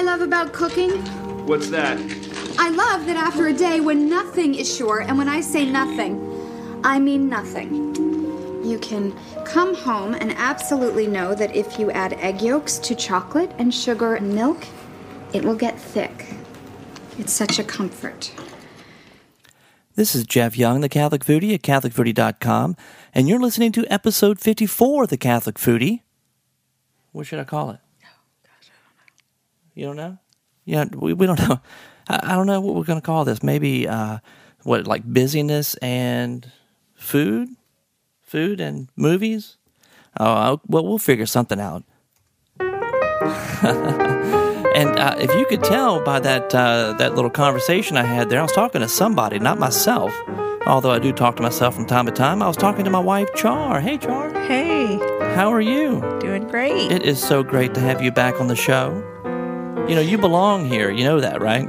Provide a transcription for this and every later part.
I love about cooking? What's that? I love that after a day when nothing is sure, and when I say nothing, I mean nothing. You can come home and absolutely know that if you add egg yolks to chocolate and sugar and milk, it will get thick. It's such a comfort. This is Jeff Young, the Catholic Foodie at CatholicFoodie.com, and you're listening to episode 54 of the Catholic Foodie. What should I call it? You don't know? Yeah, we, we don't know. I, I don't know what we're going to call this. Maybe, uh, what, like busyness and food? Food and movies? Oh, well, we'll figure something out. and uh, if you could tell by that uh, that little conversation I had there, I was talking to somebody, not myself. Although I do talk to myself from time to time. I was talking to my wife, Char. Hey, Char. Hey, How are you? doing great. It is so great to have you back on the show. You know, you belong here. You know that, right?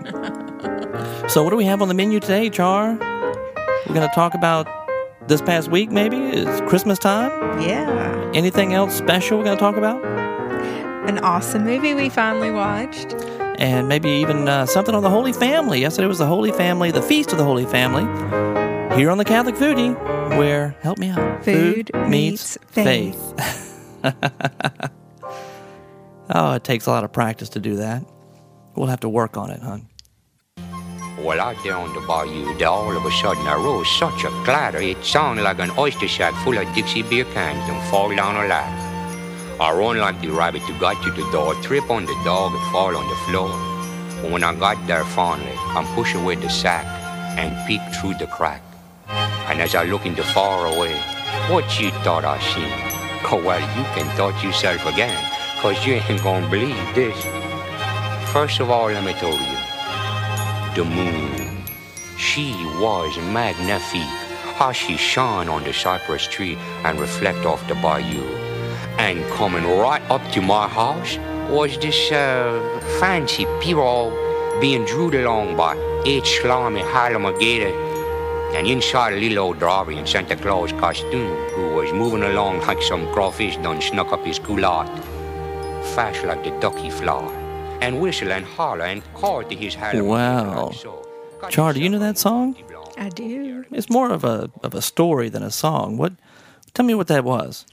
so, what do we have on the menu today, Char? We're going to talk about this past week, maybe? It's Christmas time. yeah. Anything else special we're going to talk about? An awesome movie we finally watched. And maybe even uh, something on the Holy Family. Yesterday was the Holy Family, the Feast of the Holy Family, here on the Catholic Foodie, where, help me out, Food meets faith. oh, it takes a lot of practice to do that. We'll have to work on it, hon. Well, out there on the bayou, there all of a sudden arose such a clatter, it sounded like an oyster shack full of Dixie beer cans and fall down a ladder. I run like the rabbit who got to the door, trip on the dog and fall on the floor. But when I got there finally, I push away the sack and peek through the crack. And as I look in the far away, what you thought I seen? Oh, well, you can thought yourself again, cause you ain't gonna believe this. First of all, let me tell you, the moon. She was magnifique. How she shone on the cypress tree and reflect off the bayou. And coming right up to my house was this uh, fancy pirogue being drewed along by eight slimy alligators. And inside a little old Darby in Santa Claus costume who was moving along like some crawfish done snuck up his culotte. Fast like the ducky fly, And whistle and holler and call to his Halloween. Wow. like so. Got Char, do you know that song? I do. It's more of a of a story than a song. What? Tell me what that was.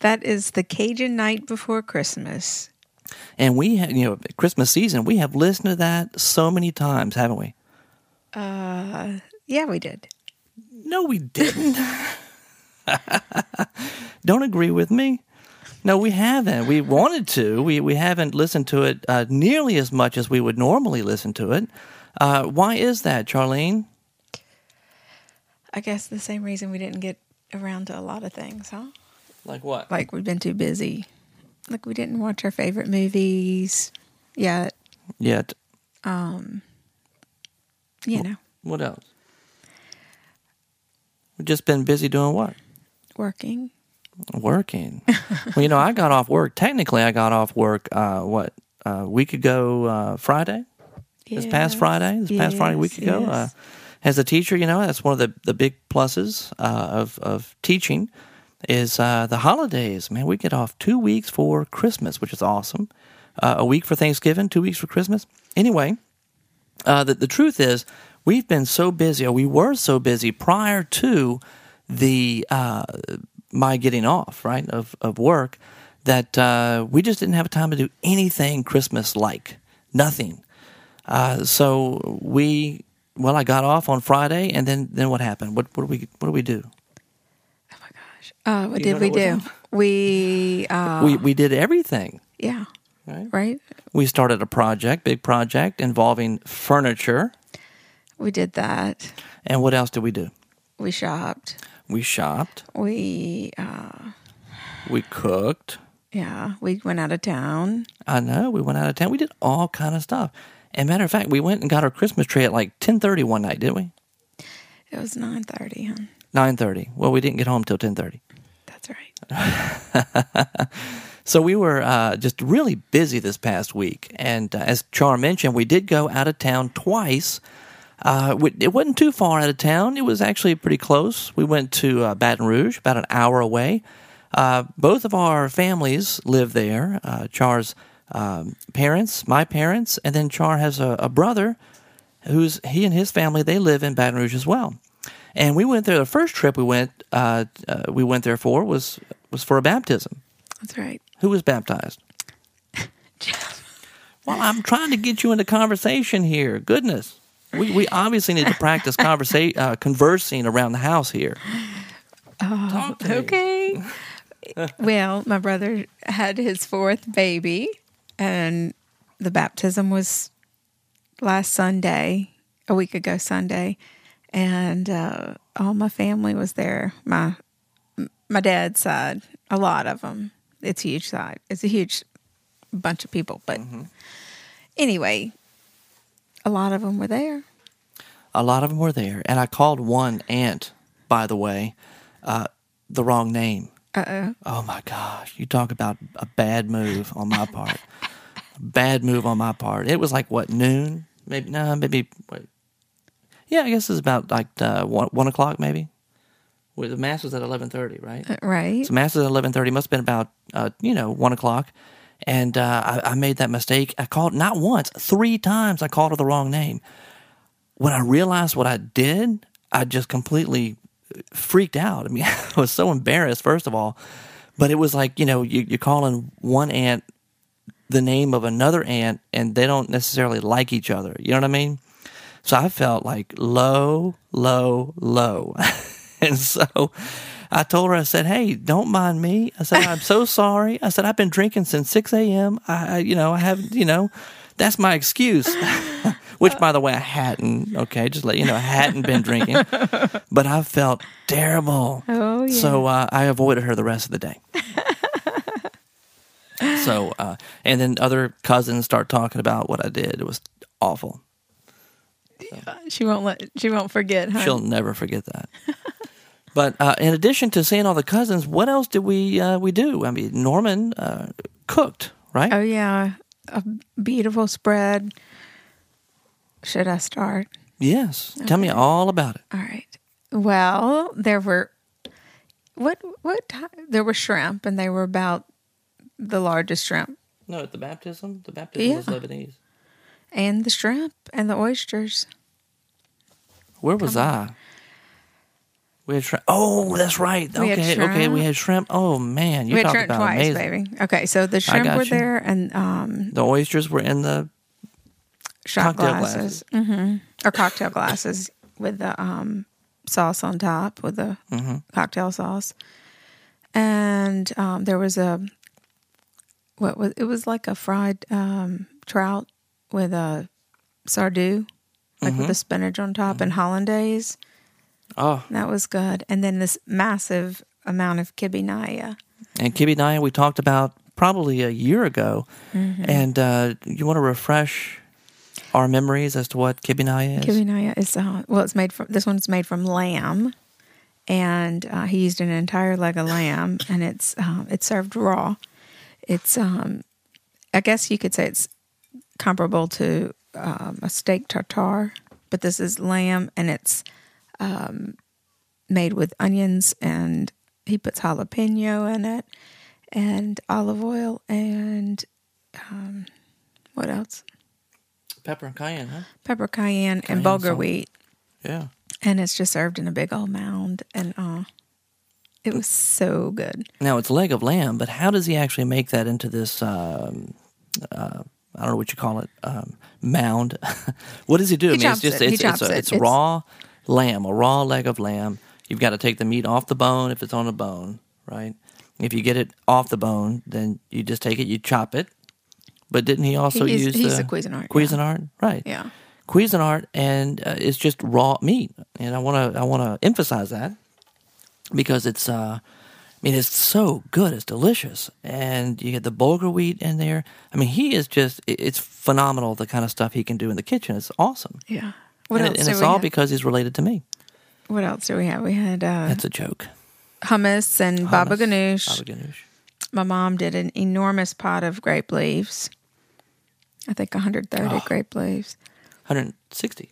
That is the Cajun Night Before Christmas. And we, had, you know, Christmas season, we have listened to that so many times, haven't we? Uh, yeah, we did. No, we didn't. Don't agree with me. No, we haven't. We wanted to. We we haven't listened to it uh, nearly as much as we would normally listen to it. Uh, why is that, Charlene? I guess the same reason we didn't get around to a lot of things, huh? Like what? Like we've been too busy. Like we didn't watch our favorite movies yet. Yet, You know, what else? We've just been busy doing what? working. Working. well, you know, I got off work. Technically, I got off work. Uh, what a week ago, uh, Friday. This past Friday, this past Friday, a week ago. yes. Uh, as a teacher, you know, that's one of the, the big pluses uh, of of teaching is uh, the holidays. Man, we get off two weeks for Christmas, which is awesome. Uh, a week for Thanksgiving, two weeks for Christmas. Anyway, uh, the, the truth is, we've been so busy, or we were so busy prior to the uh, my getting off, right, of, of work, that uh, we just didn't have time to do anything Christmas like. Nothing. Uh, so we, well, I got off on Friday, and then, then what happened? What, what do we what do we do? Oh my gosh! Uh, what you did we know do? We, uh, we we did everything. yeah, Right. right? We started a project, big project involving furniture, We did that. and what else did we do? We shopped. We shopped, We, uh, we cooked. yeah, we went out of town. I know we went out of town. We did all kind of stuff. And matter of fact, we went and got our Christmas tree at like ten thirty one night, didn't we? It was nine thirty. Huh? Nine thirty. Well, we didn't get home till ten thirty. That's right. So we were uh, just really busy this past week, and uh, as Char mentioned, we did go out of town twice. Uh, it wasn't too far out of town; it was actually pretty close. We went to uh, Baton Rouge, about an hour away. Uh, both of our families live there. Uh, Char's um, parents, my parents, and then Char has a, a brother who's he and his family. They live in Baton Rouge as well. And we went there. The first trip we went, uh, uh, we went there for was was for a baptism. That's right. Who was baptized? well, I'm trying to get you into conversation here. Goodness, we we obviously need to practice conversa- uh, conversing around the house here. Talk. Okay. well, my brother had his fourth baby, and the baptism was last Sunday, a week ago Sunday, and uh, all my family was there. My my dad's side, a lot of them. It's a huge side. It's a huge bunch of people, but anyway, a lot of them were there. A lot of them were there, and I called one aunt, by the way, uh, the wrong name. Uh oh. Oh my gosh! You talk about a bad move on my part. bad move on my part. It was like what noon? Maybe no, maybe wait. Yeah, I guess it's about like uh, one one o'clock maybe. Well, the mass was at eleven thirty, right? Right. So mass was at eleven thirty. Must have been about uh, you know one o'clock, and uh, I, I made that mistake. I called not once, three times. I called her the wrong name. When I realized what I did, I just completely freaked out. I mean, I was so embarrassed. First of all, but it was like you know you, you're calling one aunt the name of another aunt, and they don't necessarily like each other. You know what I mean? So I felt like low, low, low. and so I told her, I said, Hey, don't mind me. I said, I'm so sorry. I said, I've been drinking since 6 a.m. I, I you know, I have, you know, that's my excuse. Which, by the way, I hadn't. Okay, just let you know, I hadn't been drinking, but I felt terrible. Oh, yeah. So uh, I avoided her the rest of the day. so, uh, and then other cousins start talking about what I did. It was awful. She won't let. She won't forget. Huh? She'll never forget that. But uh, in addition to seeing all the cousins, what else did we uh, we do? I mean, Norman uh, cooked, right? Oh yeah, a beautiful spread. Should I start? yes. Tell me all about it. All right. Well, there were what what ti- there were shrimp, and they were about the largest shrimp, No, at the baptism, the baptism was Lebanese. and the shrimp and the oysters. Where was I? We had shrimp. Oh, that's right. We had okay, okay. shrimp. We had shrimp. Oh man, you we had talk shrimp about twice, amazing. baby. Okay, so the shrimp got were you. there, and um, The oysters were in the shot Cocktail glasses, hmm or cocktail glasses with the um, sauce on top with the Mm-hmm. cocktail sauce, and um, there was a what was it was like a fried um, trout with a sardou, like Mm-hmm. with the spinach on top and hollandaise. Oh, That was good, and then this massive amount of kibinaya. and Kibinaya we talked about probably a year ago. Mm-hmm. And uh, you want to refresh our memories as to what Kibinaya is? Kibinaya is uh, well, it's made from this one's made from lamb, and uh, he used an entire leg of lamb, and it's um, it's served raw. It's um, I guess you could say it's comparable to um, a steak tartare, but this is lamb, and it's um, made with onions, and he puts jalapeno in it, and olive oil, and um, what else? Pepper and cayenne, huh? Pepper, cayenne, Cayenne and bulgur salt. wheat. Yeah. and it's just served in a big old mound and uh it was so good Now it's leg of lamb, but how does he actually make that into this? Um, uh, I don't know what you call it, um, mound. what does he do? He I mean, it's chops just it. He it's chops it's, a, it. it's It's- raw lamb, a raw leg of lamb. You've got to take the meat off the bone if it's on a bone, right? If you get it off the bone, then you just take it, you chop it. But didn't he also He's- use he's the a Cuisinart, yeah. Cuisinart, right? yeah Cuisinart, and uh, it's just raw meat, and I want to I want to emphasize that because it's uh, I mean it's so good, it's delicious, and you get the bulgur wheat in there. I mean, he is just it's phenomenal the kind of stuff he can do in the kitchen. It's awesome, yeah what and, else it- and it's all have? because he's related to me. what else do we have we had uh That's a joke. hummus and baba ganoush Baba ganoush. my mom did an enormous pot of grape leaves i think 130 Oh. grape leaves 160,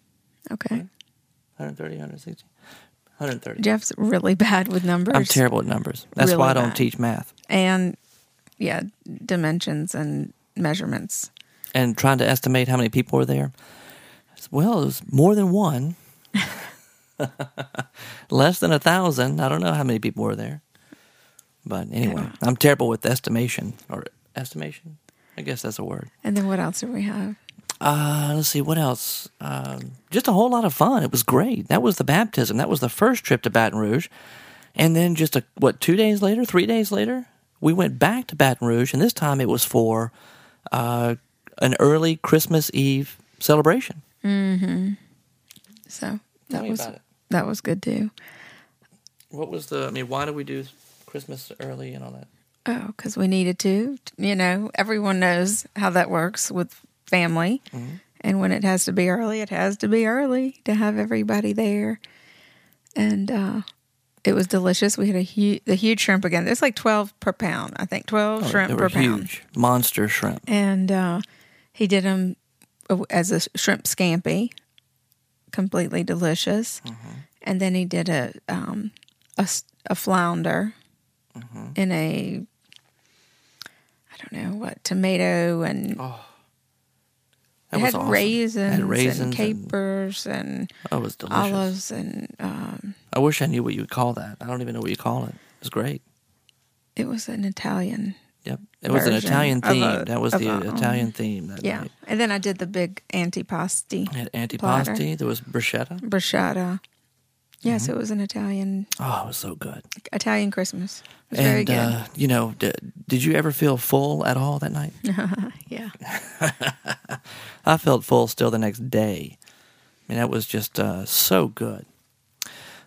okay 130, 160, 130. jeff's really bad with numbers I'm terrible at numbers. That's Really why I don't bad. teach math. and yeah dimensions and measurements. and trying to estimate how many people were there. Well, it was more than one. Less than a thousand. I don't know how many people were there. But anyway, I'm terrible with estimation or estimation. I guess that's a word. And then what else do we have? Uh, let's see what else. Um, just a whole lot of fun. It was great. That was the baptism. That was the first trip to Baton Rouge, and then just a what two days later, three days later, we went back to Baton Rouge, and this time it was for uh, an early Christmas Eve celebration. So Tell that was that was good too. What was the? I mean, why do we do Christmas early and all that? Oh, because we needed to. You know, everyone knows how that works with family. And when it has to be early, it has to be early to have everybody there. And uh, it was delicious. We had a huge, the huge shrimp again. It's like 12 per pound, I think, 12 Oh, shrimp they per were pound. huge, monster shrimp. And uh, he did them as a shrimp scampi, completely delicious. And then he did a um, a, a flounder in a I don't know what tomato and That it had awesome. raisins, Had raisins and and- capers and, Oh, was delicious. olives and um, I wish I knew what you would call that. I don't even know what you call it. It was great. it was an Italian. Yep, it was an Italian theme. a- that was the a- Italian theme that Yeah, night. and then I did the big antipasti Had antipasti. Platter. There was bruschetta. bruschetta. Yes, Mm-hmm. it was an Italian Oh, it was so good. Italian Christmas. It was very and good. uh, you know, d- did you ever feel full at all that night? yeah. I felt full still the next day. I mean, that was just uh, so good.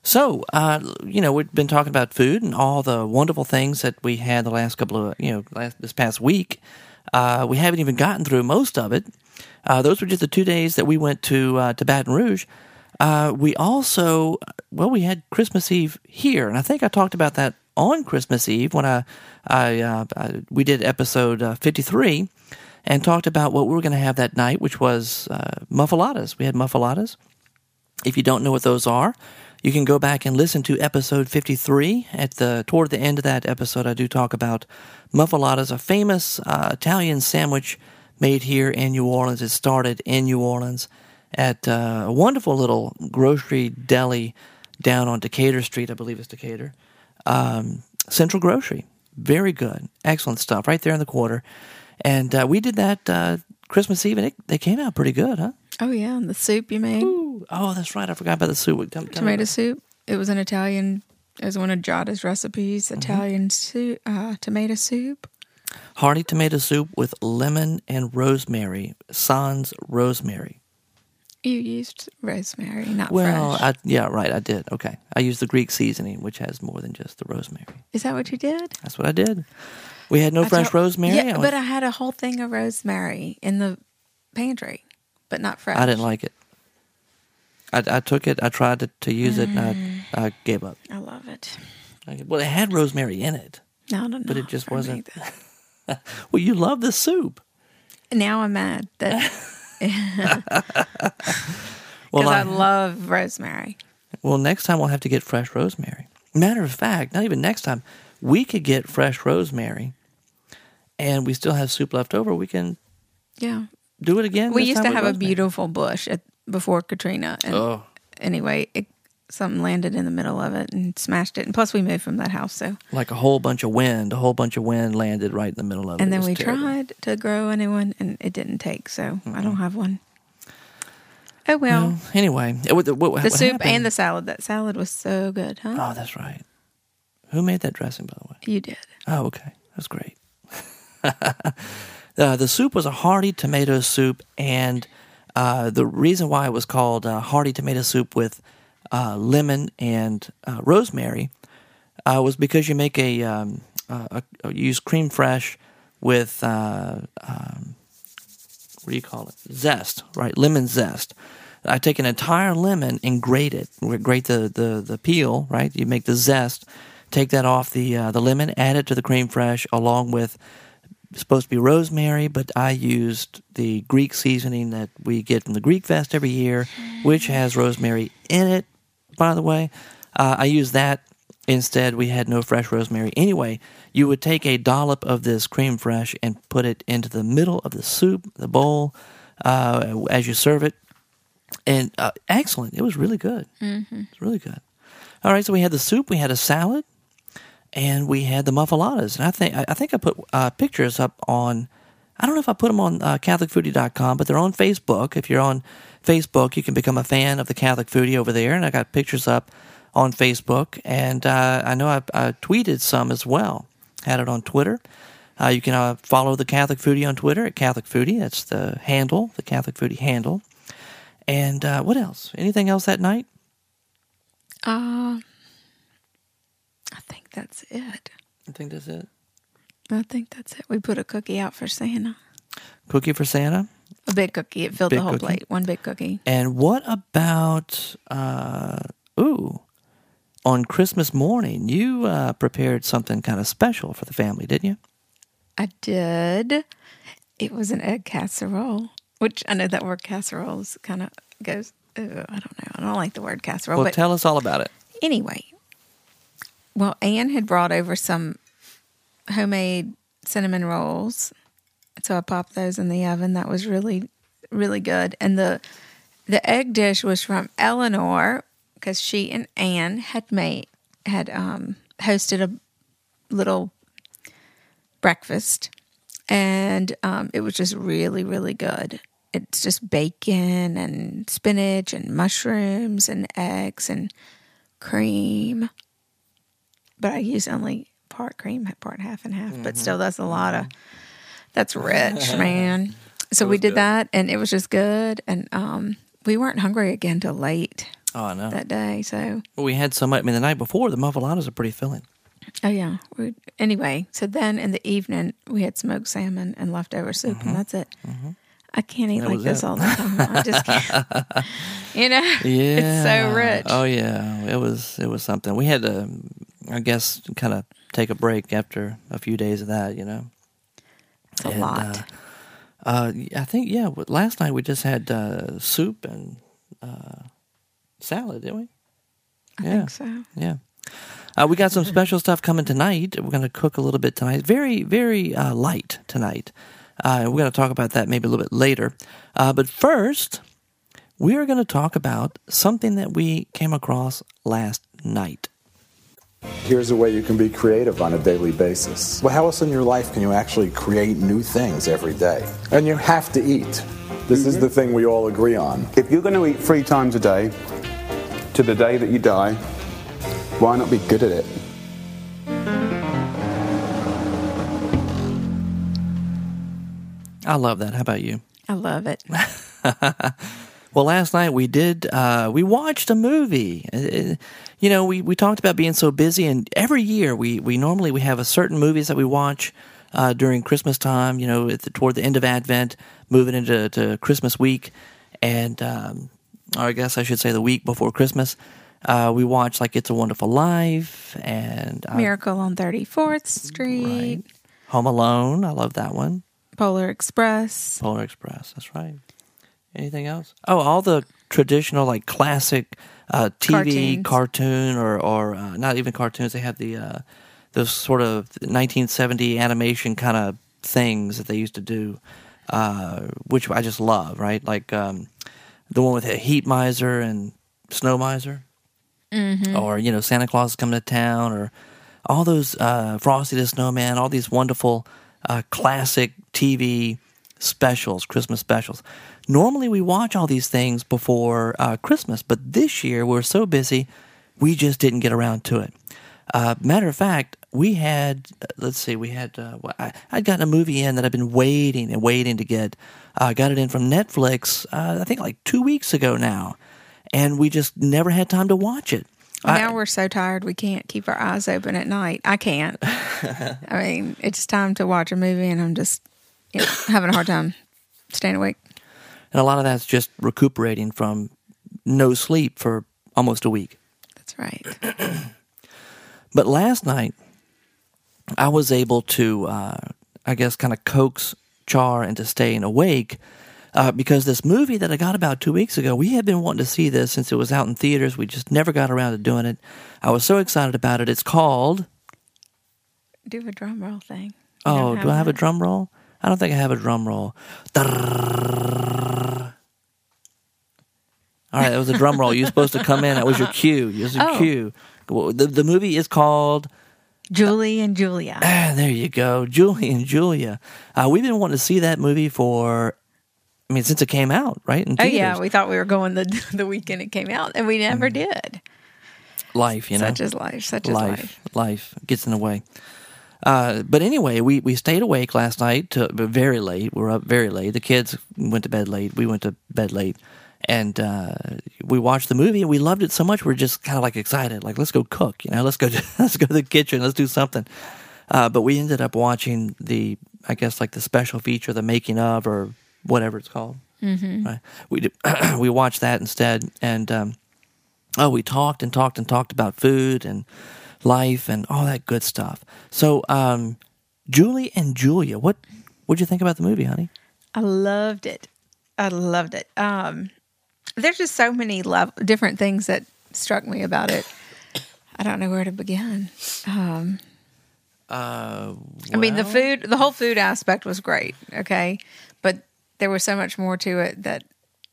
So, uh, you know, we've been talking about food and all the wonderful things that we had the last couple of, you know, last, this past week. Uh, we haven't even gotten through most of it. Uh, those were just the two days that we went to uh, to Baton Rouge. Uh, we also, well, we had Christmas Eve here, and I think I talked about that on Christmas Eve when I, I, uh, I we did episode fifty three, and talked about what we were going to have that night, which was muffulettas. We had muffulettas. If you don't know what those are, you can go back and listen to episode 53. At the toward the end of that episode, I do talk about muffulettas, a famous uh, Italian sandwich made here in New Orleans. It started in New Orleans at uh, a wonderful little grocery deli down on Decatur Street, I believe it's Decatur. Um, Central Grocery, very good, excellent stuff, right there in the quarter. And uh, we did that uh, Christmas Eve, and it, they came out pretty good, huh? Oh yeah, and the soup you made, Ooh, oh, that's right. I forgot about the soup. Tell tomato soup. It was an Italian. It was one of Giada's recipes. Mm-hmm. Italian soup, uh, tomato soup. Hearty tomato soup with lemon and rosemary. Sans rosemary. You used rosemary, not Well, fresh. I, yeah, right. I did. Okay, I used the Greek seasoning, which has more than just the rosemary. Is that what you did? That's what I did. We had no I fresh rosemary. Yeah, I, but I had a whole thing of rosemary in the pantry, but not fresh. I didn't like it. I, I took it. I tried to, to use it, and Mm. I, I gave up. I love it. I, well, it had rosemary in it. No, no, no. But it just for me, wasn't- Well, you love the soup. Now I'm mad that Well, because I, I- love rosemary. Well, next time we'll have to get fresh rosemary. Matter of fact, not even next time, we could get fresh rosemary, and we still have soup left over. We can Yeah, do it again. we used to have a rosemary. beautiful bush at, before Katrina, and Oh, anyway, it, something landed in the middle of it and smashed it. And plus, we moved from that house, so like a whole bunch of wind. A whole bunch of wind landed right in the middle of it. and then was we terrible. tried to grow a new one, and it didn't take. So I don't have one. Oh well, Well, anyway, it, what, what, the soup and the salad. That salad was so good, huh? oh, that's right. Who made that dressing, by the way? You did. Oh, okay. That's great. uh, the soup was a hearty tomato soup, and uh, the reason why it was called uh, hearty tomato soup with uh, lemon and uh, rosemary uh, was because you make a, um, a, you use crème fraîche with um, what do you call it? Zest, right? Lemon zest. I take an entire lemon and grate it. Grate the, the, the peel, right? You make the zest. Take that off the the lemon. Add it to the crème fraîche along with supposed to be rosemary, but I used the Greek seasoning that we get from the Greek Fest every year, which has rosemary in it. By the way, uh, I used that Instead, we had no fresh rosemary. Anyway, you would take a dollop of this crème fraîche and put it into the middle of the soup, the bowl, uh, as you serve it. And uh, excellent. It was really good. Mm-hmm. It was really good. All right, so we had the soup, we had a salad, and we had the muffulettas. And I think I, think I put uh, pictures up on. I don't know if I put them on uh, CatholicFoodie.com, but they're on Facebook. If you're on Facebook, you can become a fan of the Catholic Foodie over there, and I got pictures up on Facebook, and uh, I know I, I, tweeted some as well. Had it on Twitter. Uh, you can uh, follow the Catholic Foodie on Twitter at Catholic Foodie. That's the handle, the Catholic Foodie handle. And uh, what else? Anything else that night? Uh, that's it. I think that's it. I think that's it. We put a cookie out for Santa. Cookie for Santa? A big cookie. It filled Big the whole cookie. plate. One big cookie. And what about, uh, ooh, on Christmas morning, you uh, prepared something kind of special for the family, didn't you? I did. It was an egg casserole, which I know that word casserole is kind of goes. Ew, I don't know. I don't like the word casserole. Well, but tell us all about it. anyway, well, Anne had brought over some homemade cinnamon rolls, so I popped those in the oven. That was really, really good. And the the egg dish was from Eleanor because she and Anne had made had um, hosted a little breakfast, and um, it was just really, really good. It's just bacon and spinach and mushrooms and eggs and cream. But I use only part cream, part half and half. But still, that's a lot of. That's rich, man. So we did good. that, and it was just good. And um, we weren't hungry again till late Oh, I know. that day. So Well, we had so much. I mean, the night before, the muffulettas are pretty filling. Oh yeah. We, anyway, so then in the evening we had smoked salmon and leftover soup, and that's it. I can't eat Mm-hmm. That like this it. all the time. I just can't. you know, Yeah, it's so rich. Oh yeah, it was it was something. We had to, I guess, kind of take a break after a few days of that. You know, it's a And, lot. Uh, uh, I think yeah. Last night we just had uh, soup and uh, salad, didn't we? I yeah. think so. Yeah. Uh, we got some special stuff coming tonight. We're going to cook a little bit tonight. Very, very uh, light tonight. Uh, we're going to talk about that maybe a little bit later. Uh, but first, we are going to talk about something that we came across last night. Here's a way you can be creative on a daily basis. Well, how else in your life can you actually create new things every day? And you have to eat. This is the thing we all agree on. If you're going to eat three times a day to the day that you die, why not be good at it? I love that. How about you? I love it. Well, last night we did. Uh, we watched a movie. Uh, uh, You know, we, we talked about being so busy, and every year we, we normally we have a certain movies that we watch uh, during Christmas time. You know, at the, toward the end of Advent, moving into to Christmas week, and um, or I guess I should say the week before Christmas. Uh, we watch like It's a Wonderful Life and uh, Miracle on Thirty Fourth Street, right. Home Alone. I love that one. Polar Express. Polar Express. That's right. Anything else? Oh, all the traditional like classic uh, TV Cartoons. cartoon or or uh, not even cartoons. They have the uh, those sort of 1970 animation kind of things that they used to do, uh, which I just love. Right, like um, the one with the Heat Miser and Snow Miser, Mm-hmm. or you know Santa Claus is coming to town, or all those uh, Frosty the Snowman, all these wonderful uh, classic TV specials, Christmas specials. Normally, we watch all these things before uh, Christmas, but this year we're so busy, we just didn't get around to it. Uh, matter of fact, we had, uh, let's see, we had, uh, I, I'd gotten a movie in that I've been waiting and waiting to get. I uh, got it in from Netflix, uh, I think like two weeks ago now, and we just never had time to watch it. I- now we're so tired we can't keep our eyes open at night. I can't. I mean, it's time to watch a movie, and I'm just you know, having a hard time staying awake. And a lot of that's just recuperating from no sleep for almost a week. That's right. But last night, I was able to, uh, I guess, kind of coax Char into staying awake uh, because this movie that I got about two weeks ago, we had been wanting to see this since it was out in theaters. We just never got around to doing it. I was so excited about it. It's called. Do a drum roll thing. You Oh, don't I have a drum roll? I don't think I have a drum roll. Right, that was a drum roll. You're supposed to come in. That was your cue. Was your Oh. cue. Well, The, the movie is called Julie and Julia. Ah, there you go, Julie and Julia. Uh, we've been wanting to see that movie for, I mean, since it came out, right? Oh yeah, we thought we were going the the weekend it came out, and we never did. life, you know, Such is life. Such is life, life. life gets in the way. Uh, but anyway, we, we stayed awake last night to very late. We were up very late. The kids went to bed late. We went to bed late, and uh, we watched the movie. and We loved it so much. We are just kind of like excited, like let's go cook. You know, let's go let's go to the kitchen. Let's do something. Uh, but we ended up watching the I guess like the special feature, the making of, or whatever it's called. Mm-hmm. Right. We did, we watched that instead, and um, oh, we talked and talked and talked about food and life and all that good stuff. So, um, Julie and Julia, what what'd you think about the movie, honey? I loved it. I loved it. Um, there's just so many love, different things that struck me about it. I don't know where to begin. Um, Uh, I mean, the food, the whole food aspect was great. Okay, but there was so much more to it that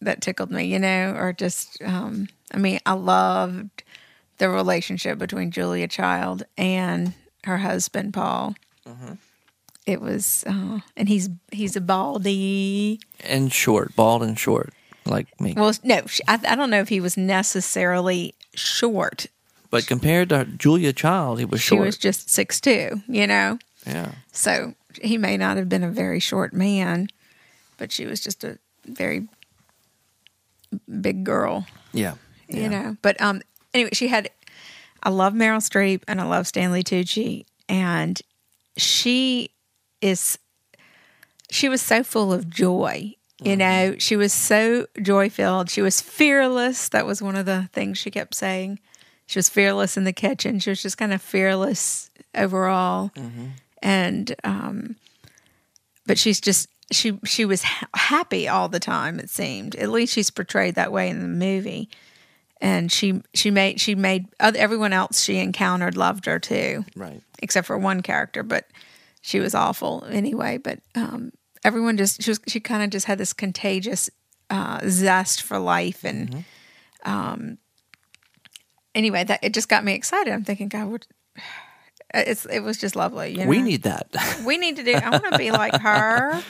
that tickled me. You know, or just, um, I mean, I loved the relationship between Julia Child and her husband Paul. Mm-hmm. It was, uh, and he's he's a baldy. and short, bald and short, like me. Well, no, she- I, I don't know if he was necessarily short. but compared to Julia Child, he was short. She short. was just six two, you know. yeah, So he may not have been a very short man, but she was just a very big girl, yeah, you know. But um, anyway, she had. I love Meryl Streep and I love Stanley Tucci, and she is. She was so full of joy. You know, she was so joy filled. She was fearless. That was one of the things she kept saying. She was fearless in the kitchen. She was just kind of fearless overall. And um but she's just she she was ha- happy all the time it seemed. At least she's portrayed that way in the movie. And she she made she made other, everyone else she encountered loved her too right. except for one character, but she was awful anyway. But um, everyone just she was she kind of just had this contagious uh, zest for life, and um, anyway, that it just got me excited. I'm thinking, God, what, it's it was just lovely. You know? We need that. we need to do. I want to be like her,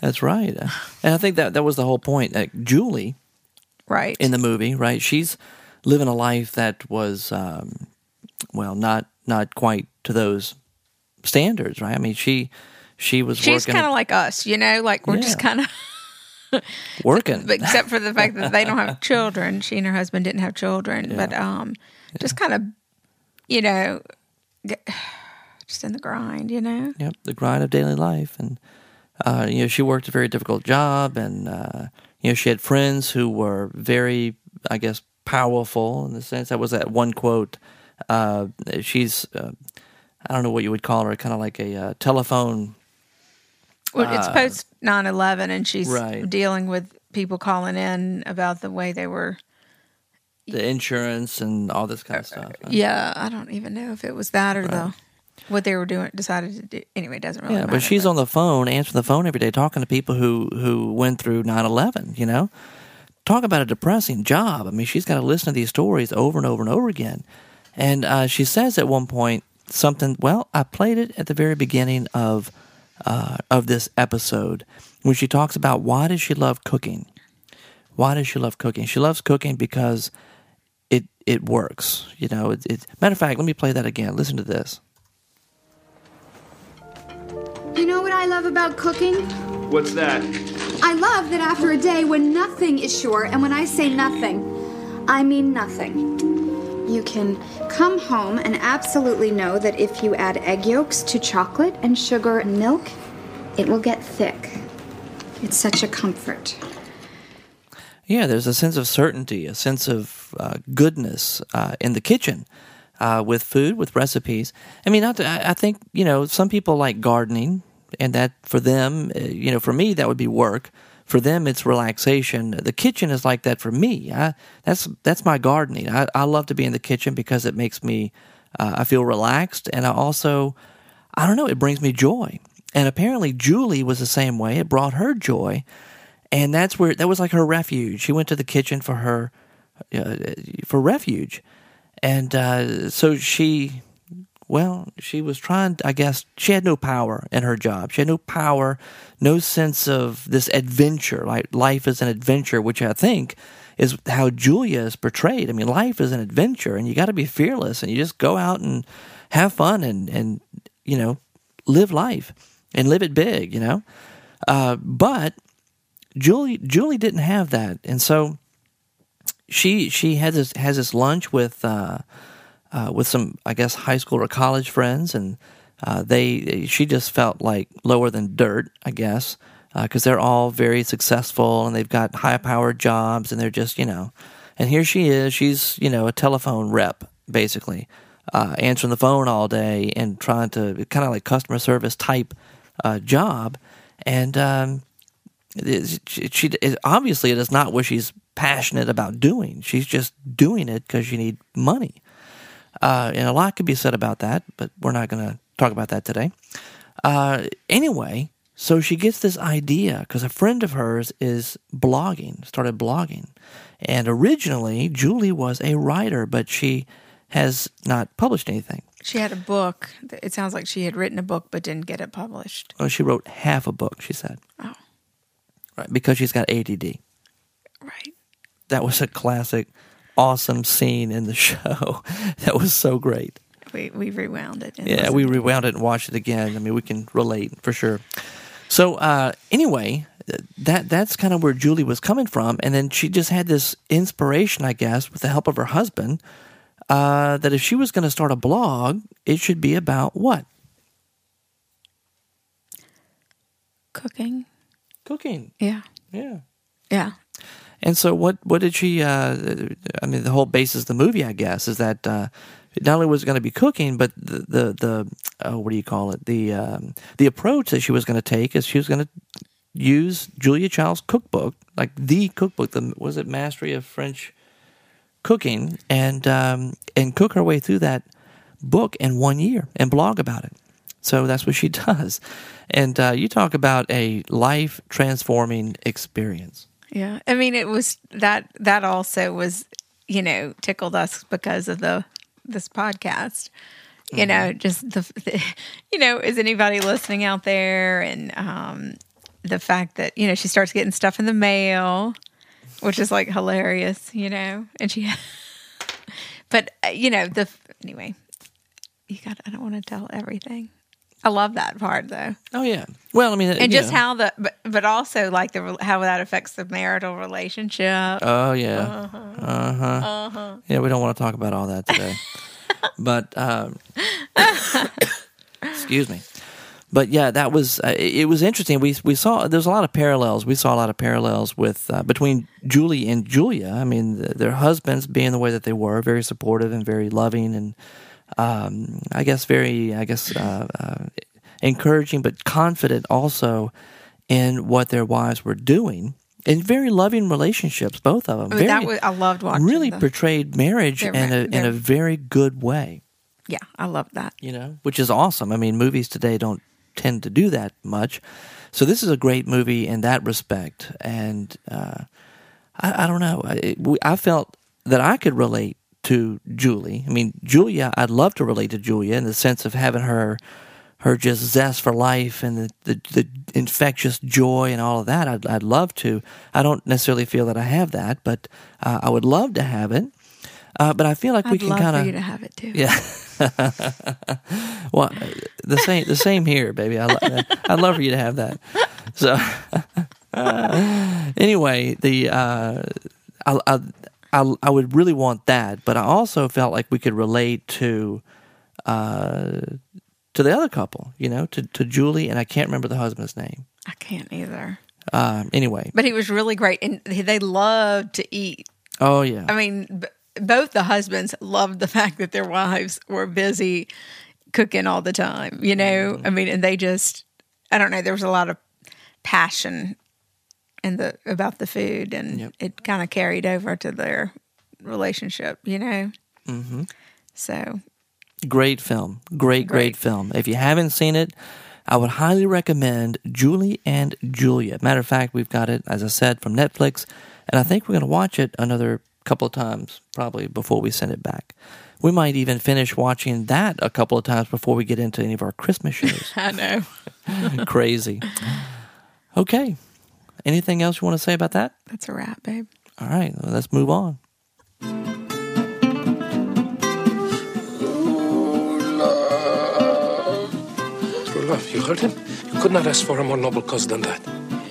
That's right. And I think that that was the whole point. Like Julie right? in the movie, right? She's living a life that was, um, well, not not quite to those standards, right? I mean, she she was She's kind of like us, you know, like we're just kind of working. except for the fact that they don't have children. She and her husband didn't have children, but um, just kind of, you know, just in the grind, you know. Yep, the grind of daily life, and uh, you know she worked a very difficult job, and uh, you know she had friends who were very, I guess, powerful in the sense that was that one quote. Uh, she's, uh, I don't know what you would call her, kind of like a uh, telephone. Well, it's post 9-11 and she's right. dealing with people calling in about the way they were. The insurance and all this kind of stuff. Yeah, I don't even know if it was that or the what they were doing. Decided to do anyway. It doesn't really. Yeah, matter, but she's on the phone, answering the phone every day, talking to people who who went through 9-11, You know, talk about a depressing job. I mean, she's got to listen to these stories over and over and over again. And uh, she says at one point something. Well, I played it at the very beginning of uh, of this episode when she talks about why does she love cooking. Why does she love cooking? She loves cooking because it it works. You know, it, it, matter of fact, let me play that again. Listen to this. You know what I love about cooking? What's that? I love that after a day when nothing is sure, and when I say nothing, I mean nothing. You can come home and absolutely know that if you add egg yolks to chocolate and sugar and milk, it will get thick. It's such a comfort. Yeah, there's a sense of certainty, a sense of uh, goodness uh, in the kitchen uh, with food, with recipes. I mean, I, I think you know some people like gardening, and that for them, uh, you know, for me that would be work. For them it's relaxation. The kitchen is like that for me. I, that's that's my gardening. I, I love to be in the kitchen because it makes me uh, I feel relaxed, and I also I don't know it brings me joy. And apparently Julie was the same way. It brought her joy, and that's where that was like her refuge. She went to the kitchen for her uh, for refuge, and uh, so she well, she was trying, I guess, she had no power in her job. She had no power, no sense of this adventure, like life is an adventure, which I think is how Julia is portrayed. I mean, life is an adventure and you got to be fearless and you just go out and have fun and, and, you know, live life and live it big, you know? Uh, but Julie, Julie didn't have that. And so she, she has this, has this lunch with, uh, uh, with some, I guess, high school or college friends, and uh, they she just felt like lower than dirt, I guess, because uh, they're all very successful and they've got high powered jobs, and they're just you know, and here she is, she's you know a telephone rep basically, uh, answering the phone all day and trying to kind of like customer service type uh, job, and um, she, she obviously it is not what she's passionate about doing. She's just doing it because she need money. Uh, and a lot could be said about that, but we're not going to talk about that today. Uh, anyway, so she gets this idea because a friend of hers is blogging, started blogging. And originally, Julie was a writer, but she has not published anything. She had a book. It sounds like she had written a book but didn't get it published. Oh, she wrote half a book, she said. Oh. Right, because she's got ADD. Right. That was a classic awesome scene in the show. that was so great. We we rewound it. Yeah, we rewound it and watched it again. I mean, we can relate for sure. So uh, anyway, that that's kind of where Julie was coming from, and then she just had this inspiration, I guess, with the help of her husband, uh, that if she was going to start a blog, it should be about what? Cooking. Cooking. Yeah. Yeah. Yeah. And so, what what did she? Uh, I mean, the whole basis of the movie, I guess, is that uh, not only was it going to be cooking, but the the, the uh, what do you call it? The um, the approach that she was going to take is she was going to use Julia Child's cookbook, like the cookbook. The was it Mastery of French Cooking, and um, and cook her way through that book in one year and blog about it. So that's what she does. And uh, you talk about a life transforming experience. Yeah. I mean, it was that, that also was, you know, tickled us because of the, this podcast. You mm-hmm. know, just the, the, you know, is anybody listening out there? And um, the fact that, you know, she starts getting stuff in the mail, which is like hilarious, you know, and she, but, uh, you know, the, anyway, you got, I don't want to tell everything. I love that part though. Oh yeah. Well, I mean, and just know. how the, but, but also like the how that affects the marital relationship. Oh yeah. Uh huh. Uh huh. Uh-huh. Yeah, we don't want to talk about all that today. but um, excuse me. But yeah, that was uh, it. Was interesting. We we saw there's a lot of parallels. We saw a lot of parallels with uh, between Julie and Julia. I mean, their husbands being the way that they were, very supportive and very loving and um, I guess very, I guess, uh, uh, encouraging but confident also in what their wives were doing. And very loving relationships, both of them. very, that was, I loved watching. Really them. portrayed marriage in a in a very good way. Yeah, I love that. You know, which is awesome. I mean, movies today don't tend to do that much, so this is a great movie in that respect. And uh, I, I, don't know, I, I felt that I could relate to Julie. I mean, Julia, I'd love to relate to Julia in the sense of having her her just zest for life and the, the, the infectious joy and all of that. I'd, I'd love to. I don't necessarily feel that I have that, but uh, I would love to have it. Uh, but I feel like I'd we can kind of you to have it too. Yeah. well, the same the same here, baby. I lo- I'd love for you to have that. So anyway, the uh, I, I I, I would really want that, but I also felt like we could relate to uh, to the other couple, you know, to, to Julie, and I can't remember the husband's name. I can't either. Um, anyway, but he was really great, and they loved to eat. Oh yeah, I mean, b- both the husbands loved the fact that their wives were busy cooking all the time. You know, mm-hmm. I mean, and they just, I don't know, there was a lot of passion and the about the food, and Yep. it kind of carried over to their relationship. You know. Mm-hmm. So Great film. Great, great, Great. film. If you haven't seen it, I would highly recommend Julie and Julia. Matter of fact, we've got it, as I said, from Netflix, and I think we're going to watch it another couple of times, probably before we send it back. We might even finish watching that a couple of times before we get into any of our Christmas shows. I know. Crazy. Okay. Anything else you want to say about that? That's a wrap, babe. All right, well, let's move on. True love, you heard him? You could not ask for a more noble cause than that.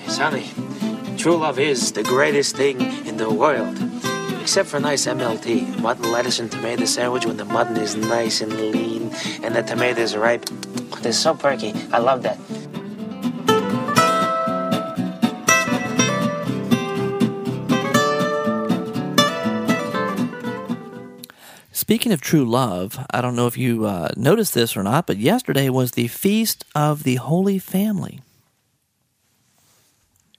Sonny, true love is the greatest thing in the world. Except for nice MLT, mutton, lettuce, and tomato sandwich when the mutton is nice and lean and the tomato is ripe. They're so perky. I love that. Speaking of true love, I don't know if you uh, noticed this or not, but yesterday was the Feast of the Holy Family.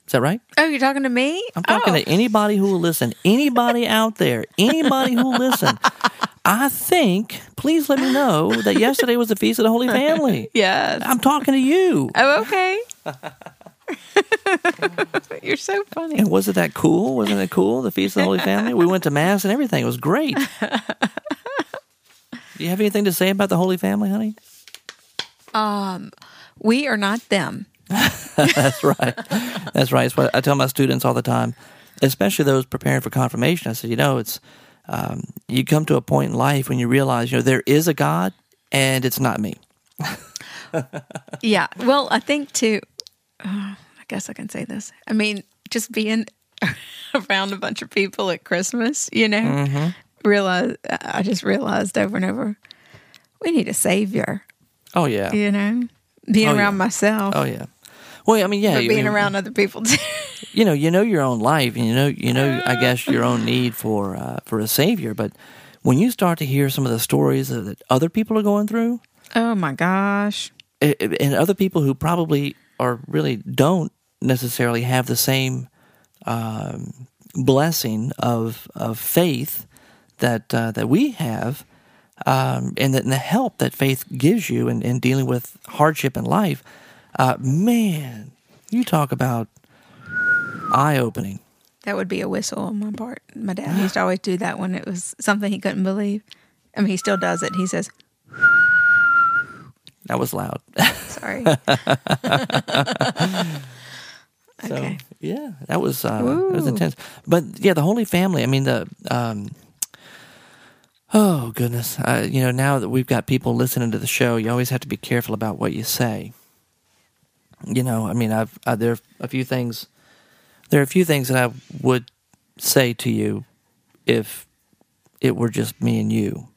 Is that right? Oh, you're talking to me? I'm talking oh. to anybody who will listen. Anybody out there, anybody who will listen. I think, please let me know that yesterday was the Feast of the Holy Family. Yes. I'm talking to you. Oh, okay. You're so funny. And wasn't that cool? Wasn't it cool? The Feast of the Holy Family? We went to Mass and everything. It was great. Do you have anything to say about the Holy Family, honey? We are not them. That's right. That's right. It's what I tell my students all the time, especially those preparing for confirmation. I said, you know, it's um, you come to a point in life when you realize, you know, there is a God, and it's not me. Yeah. Well, I think too. Uh, I guess I can say this. I mean, just being around a bunch of people at Christmas, you know, Mm-hmm. Realize I just realized over and over, we need a savior. Oh yeah. You know, being Oh, yeah. around myself, Oh yeah. Well, I mean, yeah. being around other people too. you know, you know your own life, and you know, you know, I guess your own need for uh, for a savior. But when you start to hear some of the stories that other people are going through, oh my gosh. and other people who probably are really don't necessarily have the same um, blessing of of faith that uh, that we have, um, and, that, and the help that faith gives you in, in dealing with hardship in life, uh, man, you talk about eye opening. That would be a whistle on my part. My dad used to always do that when it was something he couldn't believe. I mean, he still does it. He says, That was loud. sorry. So okay. yeah, that was uh, that was intense. But yeah, the Holy Family. I mean, the um, oh goodness, uh, you know, now that we've got people listening to the show, you always have to be careful about what you say. You know, I mean, I've uh, there are a few things. There are a few things that I would say to you if it were just me and you.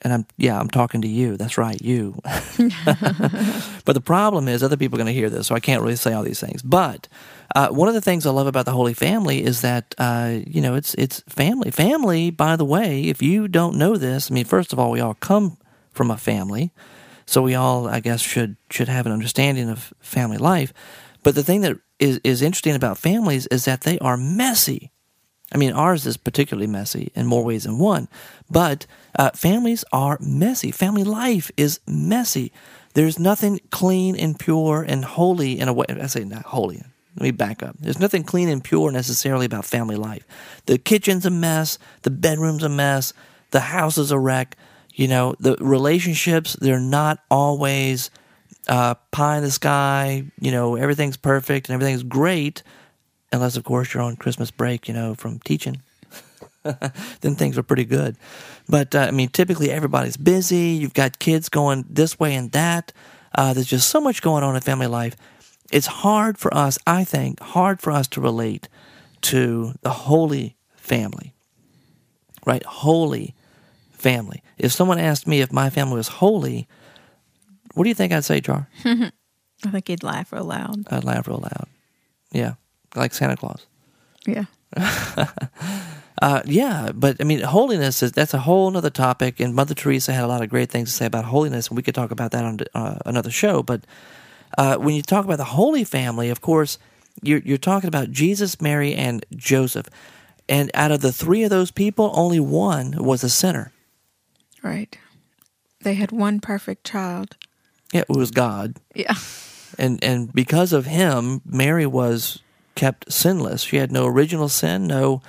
And I'm yeah, I'm talking to you. That's right, you. But the problem is, other people are going to hear this, so I can't really say all these things. But uh, one of the things I love about the Holy Family is that uh, you know it's it's family. Family, by the way, if you don't know this, I mean, first of all, we all come from a family, so we all, I guess, should should have an understanding of family life. But the thing that is is interesting about families is that they are messy. I mean, ours is particularly messy in more ways than one, but uh, families are messy. Family life is messy. There's nothing clean and pure and holy in a way. I say not holy. Let me back up. There's nothing clean and pure necessarily about family life. The kitchen's a mess. The bedroom's a mess. The house is a wreck. You know, the relationships, they're not always uh, pie in the sky. You know, everything's perfect and everything's great unless of course you're on Christmas break, you know, from teaching. then things are pretty good. But uh, I mean, typically everybody's busy. You've got kids going this way and that. Uh, there's just so much going on in family life. It's hard for us, I think, hard for us to relate to the holy family, right? Holy family. If someone asked me if my family was holy, what do you think I'd say, Char? I think he'd laugh real loud. I'd laugh real loud. Yeah, like Santa Claus. Yeah. Uh, yeah, but I mean, holiness is that's a whole other topic. And Mother Teresa had a lot of great things to say about holiness, and we could talk about that on uh, another show. But uh, when you talk about the Holy Family, of course, you're you're talking about Jesus, Mary, and Joseph, and out of the three of those people, only one was a sinner. Right. They had one perfect child. Yeah, it was God, Yeah. and and because of him, Mary was kept sinless. She had no original sin, no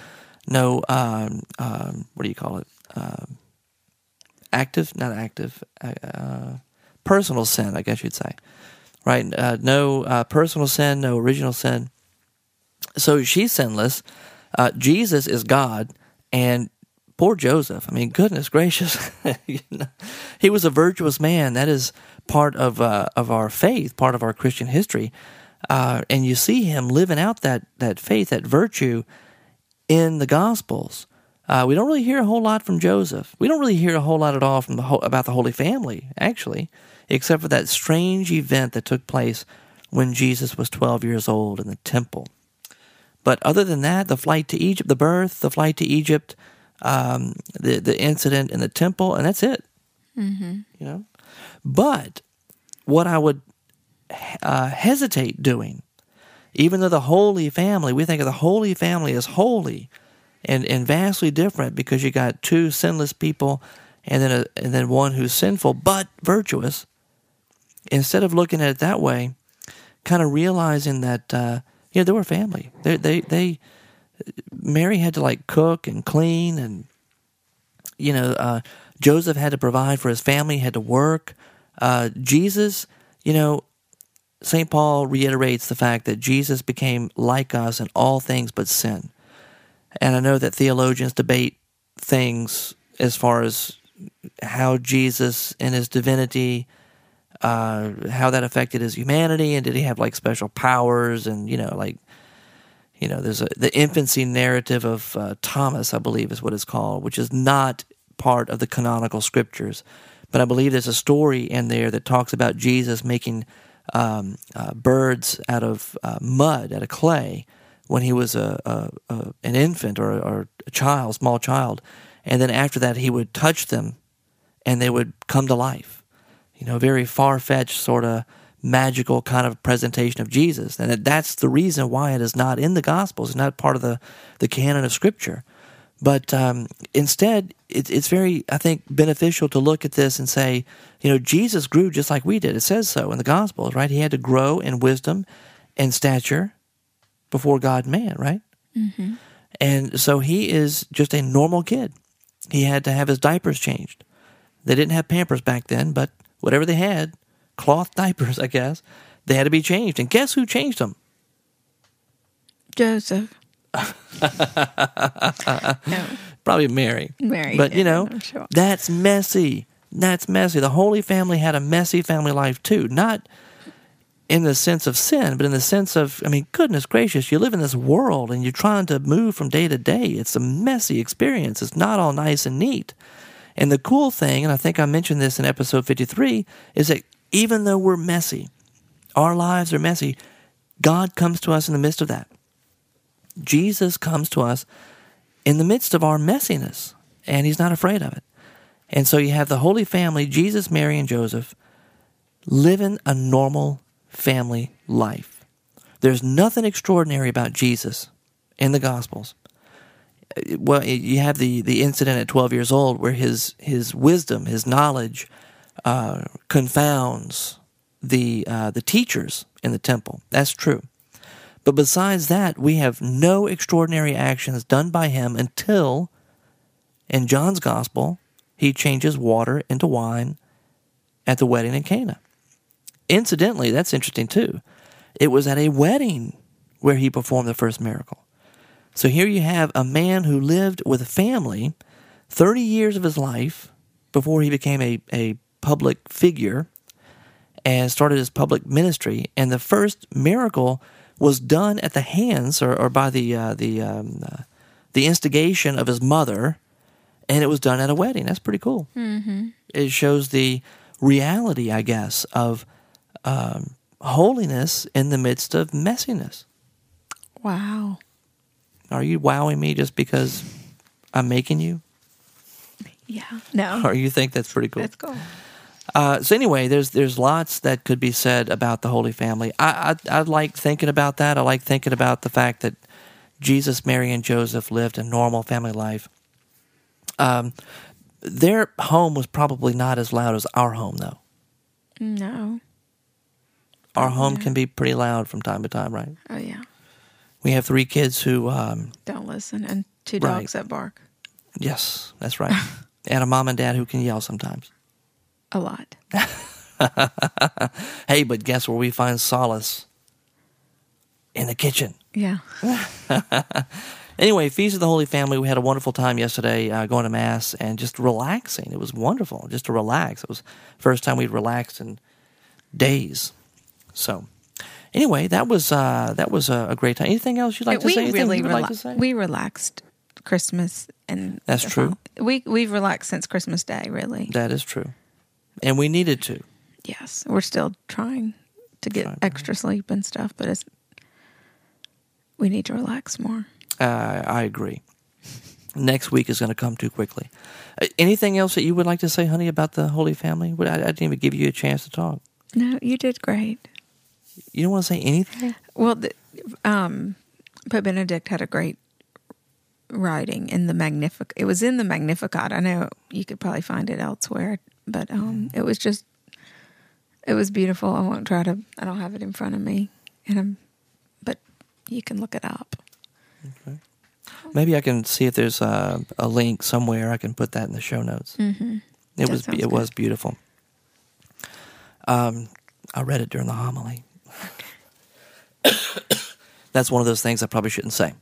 no um, um, what do you call it? Um, active, not active, uh, uh, personal sin, I guess you'd say. Right? Uh, no uh, personal sin, no original sin. So she's sinless. Uh, Jesus is God, and poor Joseph. I mean, goodness gracious, he was a virtuous man. That is part of uh, of our faith, part of our Christian history. And you see him living out that that faith, that virtue, in the Gospels. Uh, we don't really hear a whole lot from Joseph. We don't really hear a whole lot at all from the ho- about the Holy Family, actually, except for that strange event that took place when Jesus was 12 years old in the temple. But other than that, the flight to Egypt, the birth, the flight to Egypt, um, the the incident in the temple, and that's it. Mm-hmm. You know, but what I would uh, hesitate doing, even though the Holy Family, we think of the Holy Family as holy and, and vastly different because you got two sinless people and then a, and then one who's sinful but virtuous. Instead of looking at it that way, kind of realizing that uh, you know they were family. They they they Mary had to like cook and clean and you know uh, Joseph had to provide for his family, had to work. Uh, Jesus, you know, St. Paul reiterates the fact that Jesus became like us in all things but sin. And I know that theologians debate things as far as how Jesus and his divinity, uh, how that affected his humanity, and did he have like special powers? And you know, like you know, there's a, the infancy narrative of uh, Thomas, I believe, is what it's called, which is not part of the canonical scriptures. But I believe there's a story in there that talks about Jesus making um, uh, birds out of uh, mud, out of clay, when he was a, a, a an infant or, or a child, small child, and then after that he would touch them, and they would come to life. You know, very far fetched sort of magical kind of presentation of Jesus, and that- that's the reason why it is not in the Gospels, it's not part of the the canon of Scripture. But um, instead, it, it's very, I think, beneficial to look at this and say, you know, Jesus grew just like we did. It says so in the Gospels, right? He had to grow in wisdom and stature before God man, right? Mm-hmm. And so he is just a normal kid. He had to have his diapers changed. They didn't have Pampers back then, but whatever they had, cloth diapers, I guess, they had to be changed. And guess who changed them? Joseph. No. Probably Mary. Mary But, you know, sure. that's messy. That's messy. The Holy Family had a messy family life too. Not in the sense of sin, but in the sense of, I mean, goodness gracious, you live in this world and you're trying to move from day to day. It's a messy experience. It's not all nice and neat. And the cool thing, and I think I mentioned this in episode 53, is that even though we're messy, our lives are messy, God comes to us in the midst of that. Jesus comes to us in the midst of our messiness, and he's not afraid of it. And so you have the Holy Family, Jesus, Mary, and Joseph, living a normal family life. There's nothing extraordinary about Jesus in the Gospels. Well, you have the, the incident at 12 years old where his, his wisdom, his knowledge, uh, confounds the, uh, the teachers in the temple. That's true. But besides that, we have no extraordinary actions done by him until, in John's gospel, he changes water into wine at the wedding in Cana. Incidentally, that's interesting too. It was at a wedding where he performed the first miracle. So here you have a man who lived with a family 30 years of his life before he became a, a public figure and started his public ministry. And the first miracle was done at the hands or, or by the uh, the um, uh, the instigation of his mother, and it was done at a wedding. That's pretty cool. Mm-hmm. It shows the reality, I guess, of um, holiness in the midst of messiness. Wow. Are you wowing me just because I'm making you, Yeah. No. or you think that's pretty cool? That's cool. Uh, so anyway, there's there's lots that could be said about the Holy Family. I, I I like thinking about that. I like thinking about the fact that Jesus, Mary, and Joseph lived a normal family life. Um, their home was probably not as loud as our home, though. No. Our home can be pretty loud from time to time, right? Oh yeah. We have three kids who, um, Don't listen, and two Right. dogs that bark yes, that's right, and a mom and dad who can yell sometimes. A lot. Hey, but guess where we find solace? In the kitchen. Yeah. Anyway, Feast of the Holy Family. We had a wonderful time yesterday, uh, going to mass and just relaxing. It was wonderful, just to relax. It was the first time we'd relaxed in days. So, anyway, that was uh, that was a, a great time. Anything else you'd like to we say? Anything really would like to say? we relaxed Christmas and That's true. We we've relaxed since Christmas Day. Really. that is true, and we needed to. Yes, we're still trying to get Trying extra sleep and stuff, but it's we need to relax more. Uh, I agree. Next week is going to come too quickly. Uh, anything else that you would like to say, honey, about the Holy Family? I, I didn't even give you a chance to talk. No, you did great. You don't want to say anything? Well, the, um, Pope Benedict had a great writing in the Magnificat. It was in the Magnificat. I know you could probably find it elsewhere, but um, it was just, it was beautiful. I won't try to. I don't have it in front of me, and I'm, but you can look it up. Maybe I can see if there's a, a link somewhere. I can put that in the show notes. Mm-hmm. It That was it good. was beautiful. Um, I read it during the homily. That's one of those things I probably shouldn't say,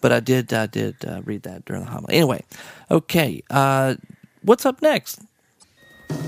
but I did. I did uh, read that during the homily. Anyway, okay. Uh, what's up next?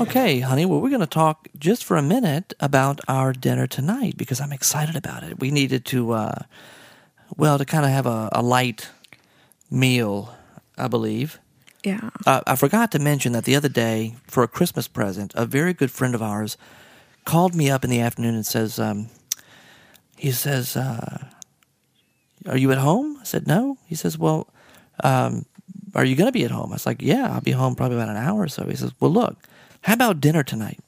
Okay, honey. Well, we're going to talk just for a minute about our dinner tonight because I'm excited about it. We needed to, uh, well, to kind of have a, a light meal, I believe. Yeah. Uh, I forgot to mention that the other day, for a Christmas present, a very good friend of ours called me up in the afternoon and says, um, he says, uh, "Are you at home?" I said, "No." He says, "Well, um, are you going to be at home?" I was like, "Yeah, I'll be home probably about an hour or so." He says, "Well, look, how about dinner tonight?"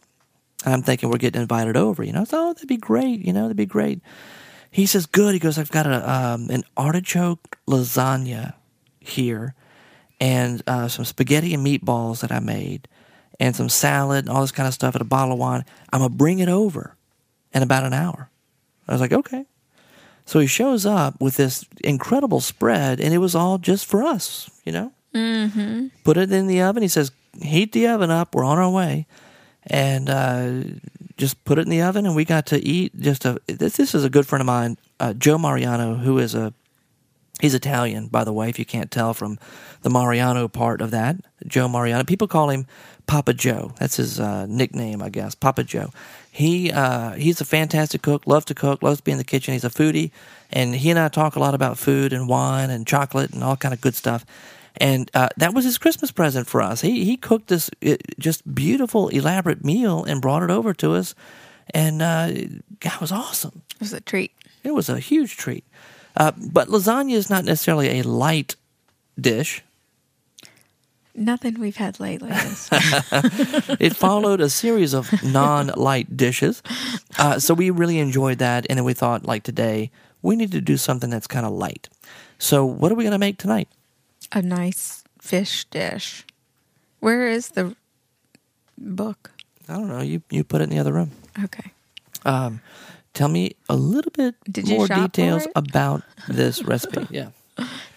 And I'm thinking we're getting invited over. You know, I said, "Oh, that'd be great." You know, that'd be great. He says, "Good." He goes, "I've got a um, an artichoke lasagna here." and uh, some spaghetti and meatballs that I made, and some salad and all this kind of stuff, and a bottle of wine. I'm gonna bring it over in about an hour. I was like, okay. So he shows up with this incredible spread, and it was all just for us, you know. Mm-hmm. Put it in the oven. He says, heat the oven up. We're on our way, and uh, just put it in the oven, and we got to eat. Just a this, this is a good friend of mine, uh, Joe Mariano, who is a He's Italian, by the way, if you can't tell from the Mariano part of that. Joe Mariano. People call him Papa Joe. That's his uh, nickname, I guess. Papa Joe. He uh, he's a fantastic cook. Loves to cook. Loves to be in the kitchen. He's a foodie, and he and I talk a lot about food and wine and chocolate and all kind of good stuff. And uh, that was his Christmas present for us. He he cooked this uh, just beautiful, elaborate meal and brought it over to us, and uh, that was awesome. It was a treat. It was a huge treat. Uh, but lasagna is not necessarily a light dish. Nothing we've had lately. It followed a series of non-light dishes, uh, so we really enjoyed that. And then we thought, like today, we need to do something that's kind of light. So, what are we going to make tonight? A nice fish dish. Where is the book? I don't know. You you put it in the other room. Okay. Um, tell me a little bit Did you more shop for details it? about this recipe. Yeah.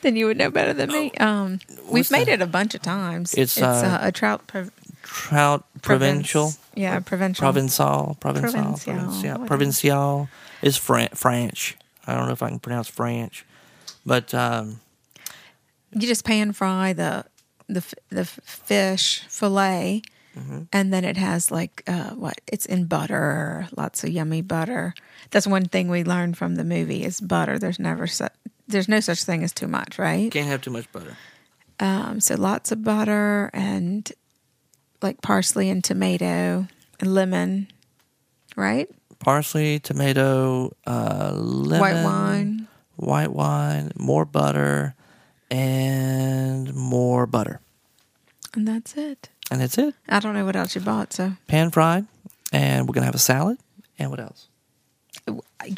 Then you would know better than me. Um, we've What's made it a bunch of times. It's, uh, uh, a trout. Pro- Trout provincial. yeah, provincial. Provençal. Provençal. Provincial, Provincial. whatever. Provincial is Fran- French. I don't know if I can pronounce French, but um, you just pan fry the the the fish fillet and then it has like uh, what? It's in butter, lots of yummy butter. That's one thing we learned from the movie is butter. There's never su- there's no such thing as too much, right? You can't have too much butter. Um, so lots of butter and like parsley and tomato and lemon, right? Parsley, tomato, uh, lemon, White wine. white wine, more butter, and more butter, And that's it. and that's it. I don't know what else you bought, so Pan fried, and we're gonna have a salad. And what else?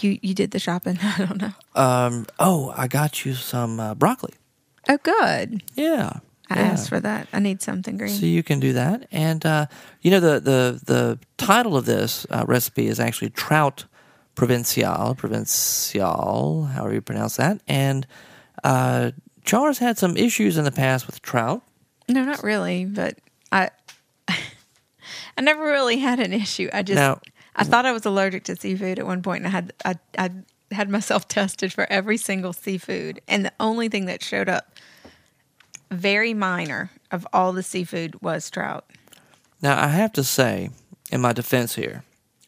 you you did the shopping. I don't know. Um, oh, I got you some uh, broccoli. Oh, good. Yeah, I yeah. asked for that. I need something green. So you can do that, and uh, you know the the the title of this uh, recipe is actually trout provincial, provincial, however you pronounce that. And uh, Char's had some issues in the past with trout. No, not really, but I I never really had an issue. I just Now- I thought I was allergic to seafood at one point and I had I I had myself tested for every single seafood and the only thing that showed up very minor of all the seafood was trout. Now I have to say, in my defense here,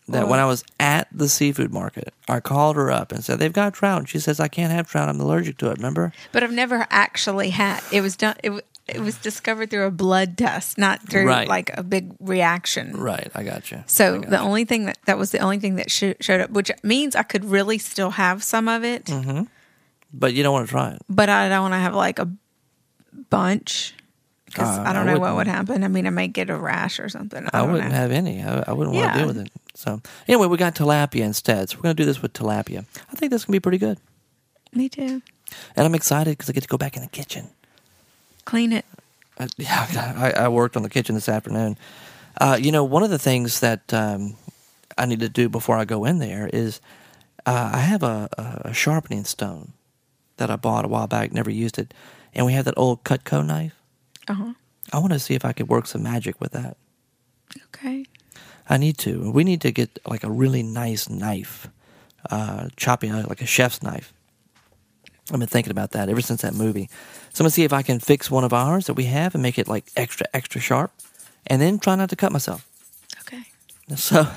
that when I was at the seafood market, I called her up and said they've got trout, and she says I can't have trout. I'm allergic to it. Remember? But I've never actually had it was done it, it was discovered through a blood test, not through Right. like a big reaction. Right. I got you. So the only thing that that was the only thing that sh- showed up, which means I could really still have some of it, hmm But you don't want to try it. but I don't want to have like a bunch because Uh, I don't I know what wouldn't- happen. I mean, I may get a rash or something. I, I, wouldn't know. have any. I, I wouldn't want to deal with it. So anyway, we got tilapia instead. So we're going to do this with tilapia. I think this can be pretty good, Me too. and I'm excited because I get to go back in the kitchen. Clean it. Uh, yeah, I, I worked on the kitchen this afternoon. Uh, you know, one of the things that um, I need to do before I go in there is uh, I have a, a, a sharpening stone that I bought a while back, never used it, and we have that old Cutco knife. Uh huh. I want to see if I could work some magic with that. Okay. I need to. We need to get like a really nice knife, uh, chopping out like a chef's knife. I've been thinking about that ever since that movie. So I'm gonna see if I can fix one of ours that we have and make it like extra, extra sharp, and then try not to cut myself. Okay. So,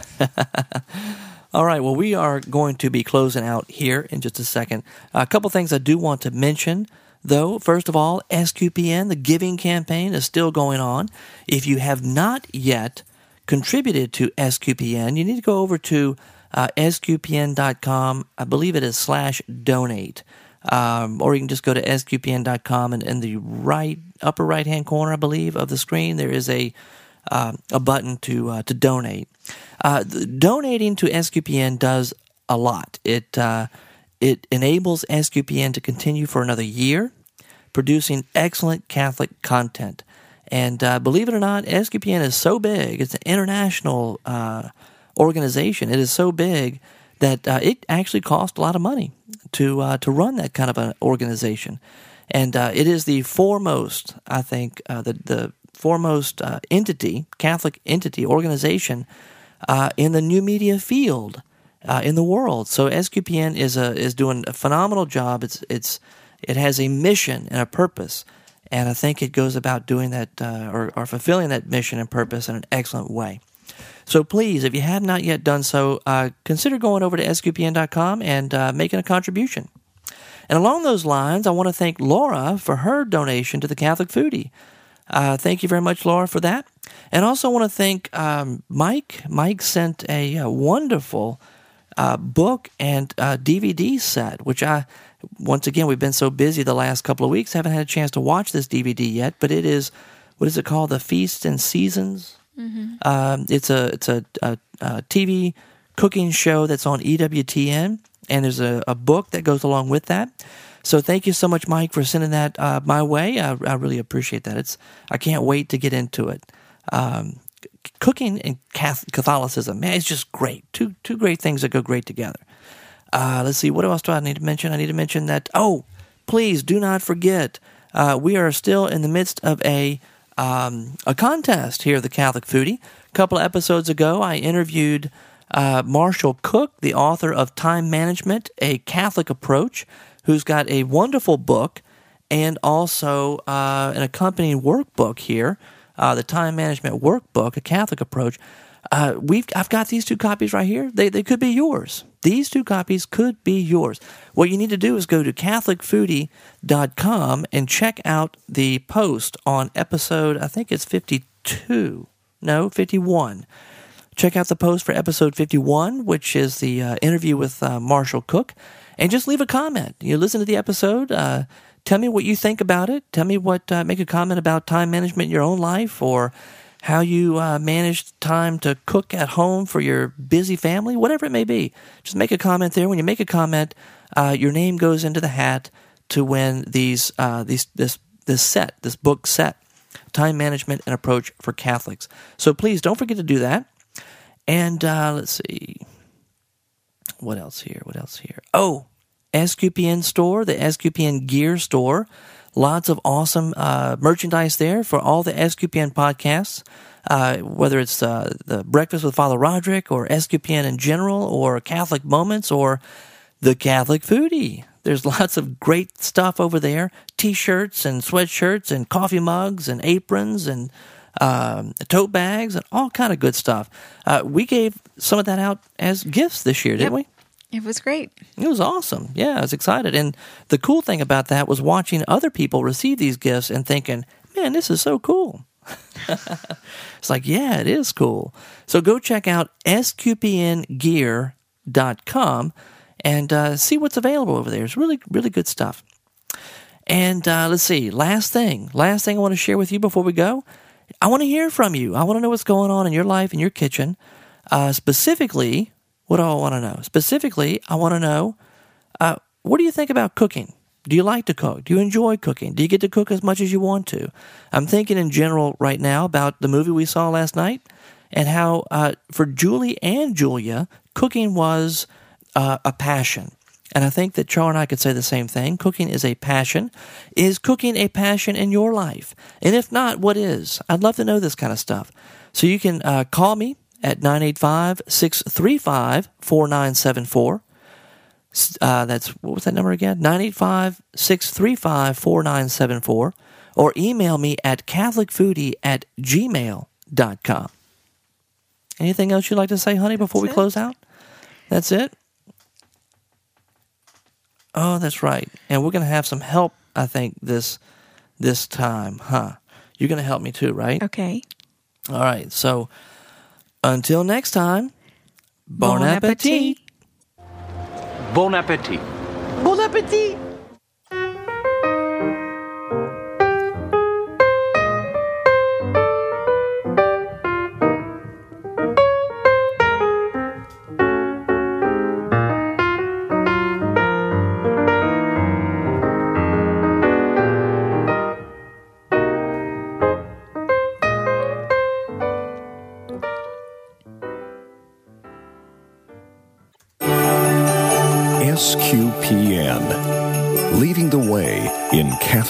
all right. Well, we are going to be closing out here in just a second. A couple things I do want to mention, though. First of all, SQPN, the giving campaign, is still going on. If you have not yet contributed to SQPN, you need to go over to uh, sqpn.com. I believe it is slash donate. Um, or you can just go to sqpn.com and in the right upper right hand corner, I believe, of the screen, there is a uh, a button to uh, to donate. Uh, donating to SQPN does a lot. It uh, it enables SQPN to continue for another year, producing excellent Catholic content. And uh, believe it or not, SQPN is so big; it's an international uh, organization. It is so big that uh, it actually costs a lot of money to uh, to run that kind of an organization. And uh, it is the foremost, I think, uh, the the foremost entity, Catholic entity, organization in the new media field in the world. So SQPN is a is doing a phenomenal job. It's it's it has a mission and a purpose, and I think it goes about doing that uh, or, or fulfilling that mission and purpose in an excellent way. So please, if you have not yet done so, uh, consider going over to sqpn.com and uh, making a contribution. And along those lines, I want to thank Laura for her donation to the Catholic Foodie. Uh, thank you very much, Laura, for that. And also want to thank um, Mike. Mike sent a, uh wonderful uh, book and DVD set, which I, once again, we've been so busy the last couple of weeks, haven't had a chance to watch this DVD yet. But it is, what is it called? The Feast and Seasons. Um, it's a it's a, a, a TV cooking show that's on EWTN, and there's a, a book that goes along with that. So thank you so much, Mike, for sending that uh, my way. I, I really appreciate that. It's I can't wait to get into it. Um, cooking and Catholicism, man, it's just great. Two two great things that go great together. Uh, let's see, what else do I need to mention? I need to mention that. Oh, please do not forget, uh, we are still in the midst of a um, a contest here at the Catholic Foodie. A couple of episodes ago, I interviewed uh, Marshall Cook, the author of Time Management: A Catholic Approach, who's got a wonderful book and also uh, an accompanying workbook here uh, the time management workbook, a Catholic approach. Uh, we've I've got these two copies right here. They they could be yours. These two copies could be yours. What you need to do is go to CatholicFoodie.com and check out the post on episode. I think it's fifty two. No, fifty one. Check out the post for episode fifty one, which is the uh, interview with uh, Marshall Cook, and just leave a comment. You listen to the episode. Uh, tell me what you think about it. Tell me what. Uh, make a comment about time management in your own life or how you uh, manage time to cook at home for your busy family, whatever it may be. Just make a comment there. When you make a comment, uh, your name goes into the hat to win these uh, these this this set, this book set, time management and approach for Catholics. So please don't forget to do that. And uh, let's see, what else here? What else here? Oh, SQPN store, the SQPN gear store. Lots of awesome uh, merchandise there for all the SQPN podcasts, uh, whether it's uh, the Breakfast with Father Roderick or SQPN in general or Catholic Moments or the Catholic Foodie. There's lots of great stuff over there t shirts and sweatshirts and coffee mugs and aprons and um, tote bags and all kind of good stuff. Uh, we gave some of that out as gifts this year, didn't Yep. we? It was great. It was awesome. Yeah, I was excited. And the cool thing about that was watching other people receive these gifts and thinking, man, this is so cool. it's like, yeah, it is cool. So go check out sqpngear.com and uh, see what's available over there. It's really, really good stuff. And uh, let's see, last thing, last thing I want to share with you before we go. I want to hear from you. I want to know what's going on in your life, in your kitchen. Uh, specifically, what do I want to know? Specifically, I want to know uh, what do you think about cooking? Do you like to cook? Do you enjoy cooking? Do you get to cook as much as you want to? I'm thinking in general right now about the movie we saw last night and how uh, for Julie and Julia, cooking was uh, a passion. And I think that Char and I could say the same thing. Cooking is a passion. Is cooking a passion in your life? And if not, what is? I'd love to know this kind of stuff. So you can uh, call me at 985 635 4974. Uh, that's, what was that number again? 985 635 4974. Or email me at catholicfoodie at gmail.com. Anything else you'd like to say, honey, before we it. close out? That's it? Oh, that's right. And we're going to have some help, I think, this this time, huh? You're going to help me too, right? Okay. All right. So until next time, bon, Bon appetit. appetit. Bon appetit. Bon appétit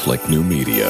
Catholic new media.